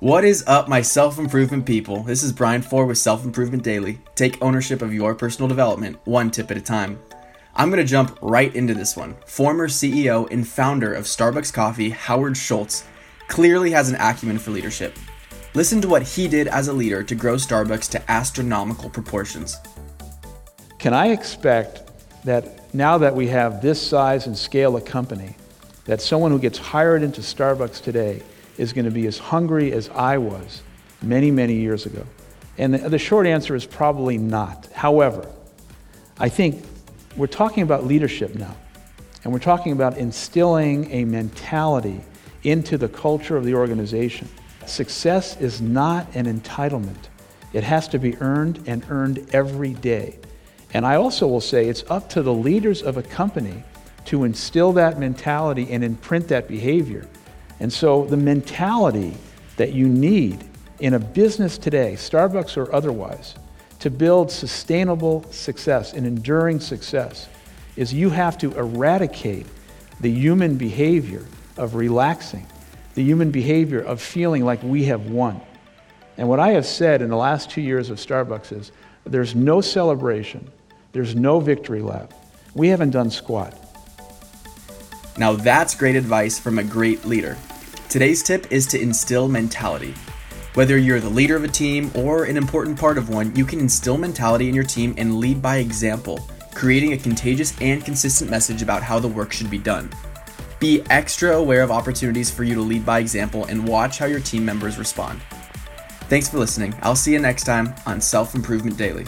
What is up, my self improvement people? This is Brian Ford with Self Improvement Daily. Take ownership of your personal development, one tip at a time. I'm going to jump right into this one. Former CEO and founder of Starbucks Coffee, Howard Schultz, clearly has an acumen for leadership. Listen to what he did as a leader to grow Starbucks to astronomical proportions. Can I expect that now that we have this size and scale of company, that someone who gets hired into Starbucks today is going to be as hungry as I was many, many years ago? And the, the short answer is probably not. However, I think we're talking about leadership now, and we're talking about instilling a mentality into the culture of the organization. Success is not an entitlement. It has to be earned and earned every day. And I also will say it's up to the leaders of a company to instill that mentality and imprint that behavior. And so the mentality that you need in a business today, Starbucks or otherwise, to build sustainable success and enduring success is you have to eradicate the human behavior of relaxing, the human behavior of feeling like we have won. And what I have said in the last two years of Starbucks is there's no celebration, there's no victory lap. We haven't done squat. Now that's great advice from a great leader. Today's tip is to instill mentality. Whether you're the leader of a team or an important part of one, you can instill mentality in your team and lead by example, creating a contagious and consistent message about how the work should be done. Be extra aware of opportunities for you to lead by example and watch how your team members respond. Thanks for listening. I'll see you next time on Self Improvement Daily.